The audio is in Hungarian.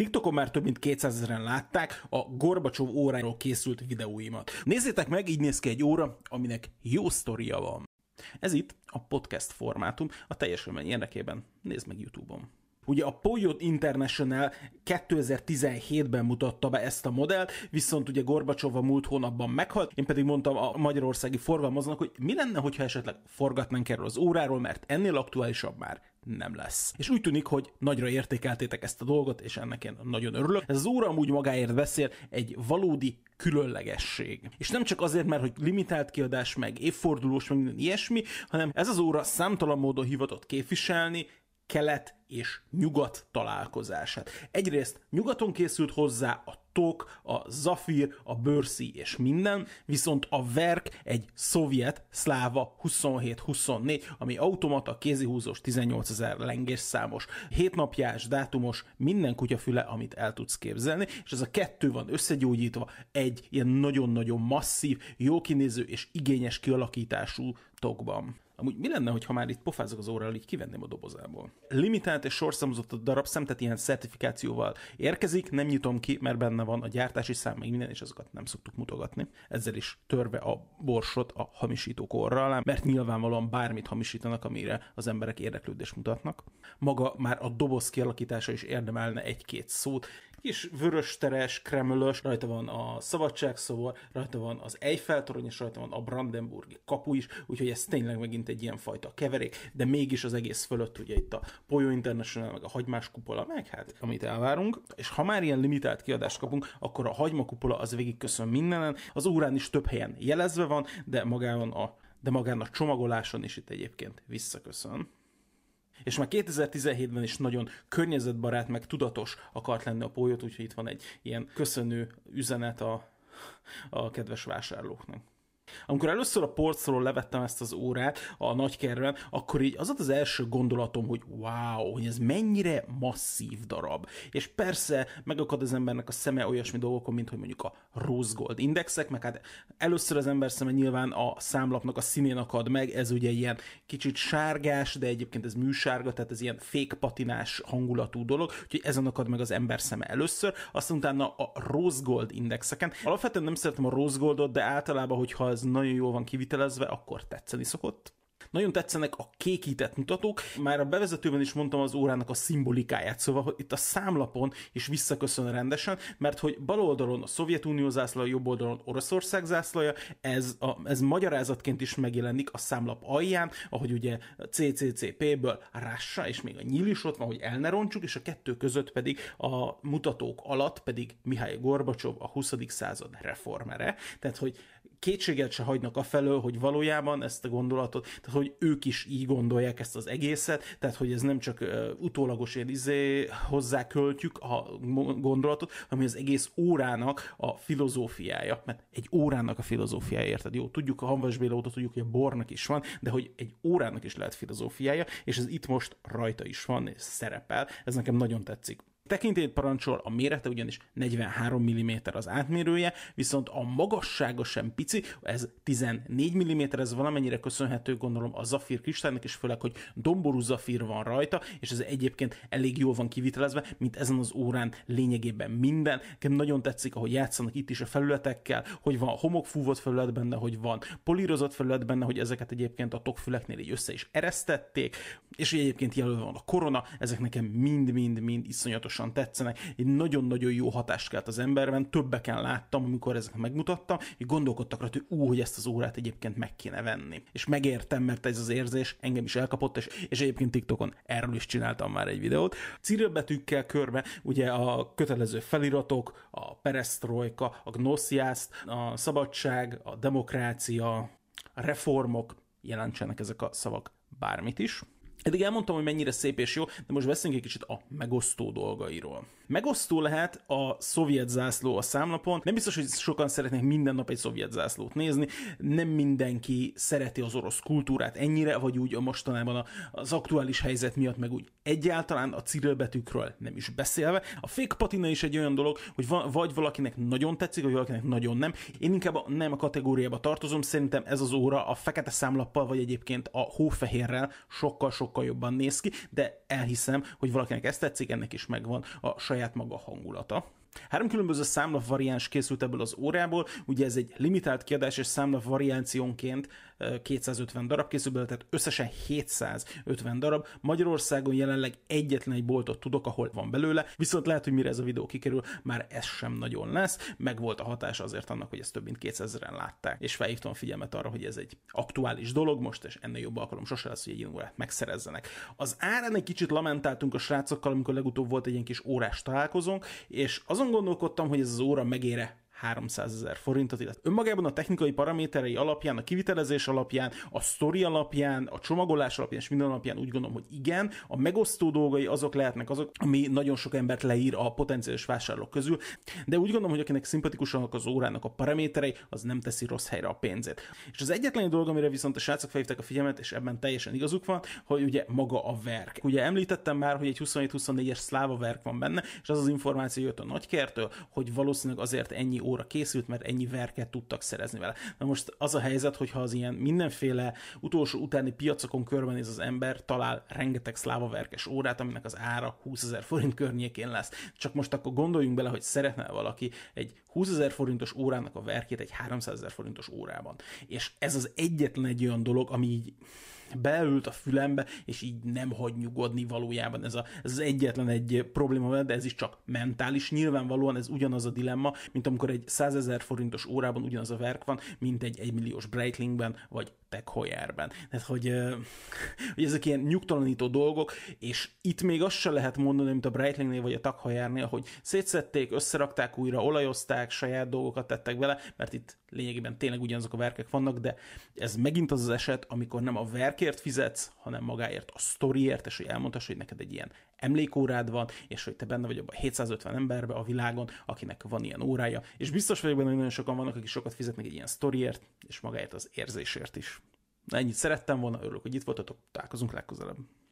TikTokon már több mint 200 ezeren látták a Gorbacsov óráról készült videóimat. Nézzétek meg, így néz ki egy óra, aminek jó sztoria van. Ez itt a podcast formátum, a teljes élmény érdekében nézd meg YouTube-on. Ugye a Poyot International 2017-ben mutatta be ezt a modellt, viszont ugye Gorbacsov a múlt hónapban meghalt, én pedig mondtam a magyarországi forgalmazónak, hogy mi lenne, hogyha esetleg forgatnánk erről az óráról, mert ennél aktuálisabb már nem lesz. És úgy tűnik, hogy nagyra értékeltétek ezt a dolgot, és ennek én nagyon örülök. Ez az óra amúgy magáért beszél, egy valódi különlegesség. És nem csak azért, mert hogy limitált kiadás, meg évfordulós, meg minden ilyesmi, hanem ez az óra számtalan módon hivatott képviselni kelet és nyugat találkozását. Egyrészt nyugaton készült hozzá a tok, a zafír, a bőrszi és minden, viszont a verk egy szovjet szláva 27-24, ami automata kézihúzós 18 ezer lengés számos, hétnapjás, dátumos, minden kutyafüle, amit el tudsz képzelni, és ez a kettő van összegyógyítva egy ilyen nagyon-nagyon masszív, jó kinéző és igényes kialakítású tokban. Amúgy mi lenne, ha már itt pofázok az óráról, így kivenném a dobozából? Limitált és sorszámozott a darab szem, tehát ilyen certifikációval érkezik, nem nyitom ki, mert benne van a gyártási szám, meg minden, és azokat nem szoktuk mutogatni. Ezzel is törve a borsot a hamisítók orra alá, mert nyilvánvalóan bármit hamisítanak, amire az emberek érdeklődést mutatnak. Maga már a doboz kialakítása is érdemelne egy-két szót, kis vörös teres, kremlös, rajta van a szabadságszobor, rajta van az Eiffel torony, és rajta van a Brandenburgi kapu is, úgyhogy ez tényleg megint egy ilyen fajta keverék, de mégis az egész fölött ugye itt a Poyo International, meg a hagymás kupola, meg hát amit elvárunk, és ha már ilyen limitált kiadást kapunk, akkor a hagyma kupola az végig köszön mindenen, az órán is több helyen jelezve van, de magában a de magán a csomagoláson is itt egyébként visszaköszön és már 2017-ben is nagyon környezetbarát, meg tudatos akart lenni a pólyot, úgyhogy itt van egy ilyen köszönő üzenet a, a kedves vásárlóknak. Amikor először a porcról levettem ezt az órát a nagykerben, akkor így az az első gondolatom, hogy wow, hogy ez mennyire masszív darab. És persze megakad az embernek a szeme olyasmi dolgokon, mint hogy mondjuk a Rose Gold indexek, meg hát először az ember szeme nyilván a számlapnak a színén akad meg, ez ugye ilyen kicsit sárgás, de egyébként ez műsárga, tehát ez ilyen fék patinás hangulatú dolog, úgyhogy ezen akad meg az ember szeme először, aztán utána a Rose Gold indexeken. Alapvetően nem szeretem a Rose Goldot, de általában, hogyha ez nagyon jól van kivitelezve, akkor tetszeni szokott. Nagyon tetszenek a kékített mutatók, már a bevezetőben is mondtam az órának a szimbolikáját, szóval hogy itt a számlapon is visszaköszön rendesen, mert hogy bal oldalon a Szovjetunió zászlaja, jobb oldalon Oroszország zászlaja, ez, a, ez magyarázatként is megjelenik a számlap alján, ahogy ugye CCCP-ből Rassa, és még a nyíl is ott van, hogy el ne roncsuk, és a kettő között pedig a mutatók alatt pedig Mihály Gorbacsov, a 20. század reformere, tehát hogy kétséget se hagynak felől, hogy valójában ezt a gondolatot, tehát hogy ők is így gondolják ezt az egészet, tehát hogy ez nem csak utólagos ilyen izé hozzá költjük a gondolatot, hanem az egész órának a filozófiája, mert egy órának a filozófiája, érted? Jó, tudjuk a Hanvas óta, tudjuk, hogy a bornak is van, de hogy egy órának is lehet filozófiája, és ez itt most rajta is van, és szerepel, ez nekem nagyon tetszik. Tekintélyt parancsol, a mérete ugyanis 43 mm az átmérője, viszont a magassága sem pici, ez 14 mm, ez valamennyire köszönhető, gondolom a zafír kristálynak, és főleg, hogy domború zafír van rajta, és ez egyébként elég jól van kivitelezve, mint ezen az órán lényegében minden. Nekem nagyon tetszik, ahogy játszanak itt is a felületekkel, hogy van homokfúvott felület benne, hogy van polírozott felület benne, hogy ezeket egyébként a tokfüleknél így össze is eresztették, és egyébként jelölve van a korona, ezek nekem mind-mind-mind iszonyatosan iszonyatosan tetszenek, egy nagyon-nagyon jó hatást kelt az emberben, többeken láttam, amikor ezek megmutattam, hogy gondolkodtak rá, hogy ú, hogy ezt az órát egyébként meg kéne venni. És megértem, mert ez az érzés engem is elkapott, és, és egyébként TikTokon erről is csináltam már egy videót. Cirilbetűkkel körbe, ugye a kötelező feliratok, a perestroika, a gnosziászt, a szabadság, a demokrácia, a reformok, jelentsenek ezek a szavak bármit is. Eddig elmondtam, hogy mennyire szép és jó, de most beszéljünk egy kicsit a megosztó dolgairól. Megosztó lehet a szovjet zászló a számlapon. Nem biztos, hogy sokan szeretnék minden nap egy szovjet zászlót nézni. Nem mindenki szereti az orosz kultúrát ennyire, vagy úgy a mostanában az aktuális helyzet miatt, meg úgy egyáltalán a cirilbetűkről nem is beszélve. A fake patina is egy olyan dolog, hogy van, vagy valakinek nagyon tetszik, vagy valakinek nagyon nem. Én inkább a nem a kategóriába tartozom, szerintem ez az óra a fekete számlappal, vagy egyébként a hófehérrel sokkal-sokkal sokkal jobban néz ki, de elhiszem, hogy valakinek ezt tetszik, ennek is megvan a saját maga hangulata. Három különböző számlap variáns készült ebből az órából, ugye ez egy limitált kiadás, és számlap variációnként 250 darab készül belőle, tehát összesen 750 darab. Magyarországon jelenleg egyetlen egy boltot tudok, ahol van belőle, viszont lehet, hogy mire ez a videó kikerül, már ez sem nagyon lesz, meg volt a hatás azért annak, hogy ezt több mint 200 ezeren látták, és felhívtam a figyelmet arra, hogy ez egy aktuális dolog most, és ennél jobb alkalom sose lesz, hogy egy ilyen órát megszerezzenek. Az árán egy kicsit lamentáltunk a srácokkal, amikor legutóbb volt egy ilyen kis órás találkozónk, és azon gondolkodtam, hogy ez az óra megére 300 ezer forintot, illetve önmagában a technikai paraméterei alapján, a kivitelezés alapján, a sztori alapján, a csomagolás alapján és minden alapján úgy gondolom, hogy igen, a megosztó dolgai azok lehetnek azok, ami nagyon sok embert leír a potenciális vásárlók közül, de úgy gondolom, hogy akinek szimpatikusanak az órának a paraméterei, az nem teszi rossz helyre a pénzét. És az egyetlen dolog, amire viszont a srácok felhívták a figyelmet, és ebben teljesen igazuk van, hogy ugye maga a verk. Ugye említettem már, hogy egy 27-24-es szláva verk van benne, és az az információ jött a nagykertől, hogy valószínűleg azért ennyi óra készült, mert ennyi verket tudtak szerezni vele. Na most az a helyzet, hogyha az ilyen mindenféle utolsó utáni piacokon körbenéz az ember, talál rengeteg szláva verkes órát, aminek az ára 20 ezer forint környékén lesz. Csak most akkor gondoljunk bele, hogy szeretne valaki egy 20 ezer forintos órának a verkét egy 300 ezer forintos órában. És ez az egyetlen egy olyan dolog, ami így beült a fülembe, és így nem hagy nyugodni valójában. Ez, a, ez az egyetlen egy probléma, de ez is csak mentális. Nyilvánvalóan ez ugyanaz a dilemma, mint amikor egy 100 ezer forintos órában ugyanaz a verk van, mint egy 1 milliós Breitlingben, vagy Tech Heuerben. Tehát, hogy, hogy ezek ilyen nyugtalanító dolgok, és itt még azt se lehet mondani, mint a Breitlingnél vagy a Tech Heuernél, hogy szétszették, összerakták újra, olajozták, saját dolgokat tettek vele, mert itt lényegében tényleg ugyanazok a verkek vannak, de ez megint az az eset, amikor nem a verkért fizetsz, hanem magáért, a sztoriért, és hogy elmondhass, hogy neked egy ilyen emlékórád van, és hogy te benne vagy abban 750 emberbe a világon, akinek van ilyen órája, és biztos vagyok benne, hogy nagyon sokan vannak, akik sokat fizetnek egy ilyen sztoriért, és magáért az érzésért is. Na ennyit szerettem volna, örülök, hogy itt voltatok, találkozunk legközelebb.